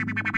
you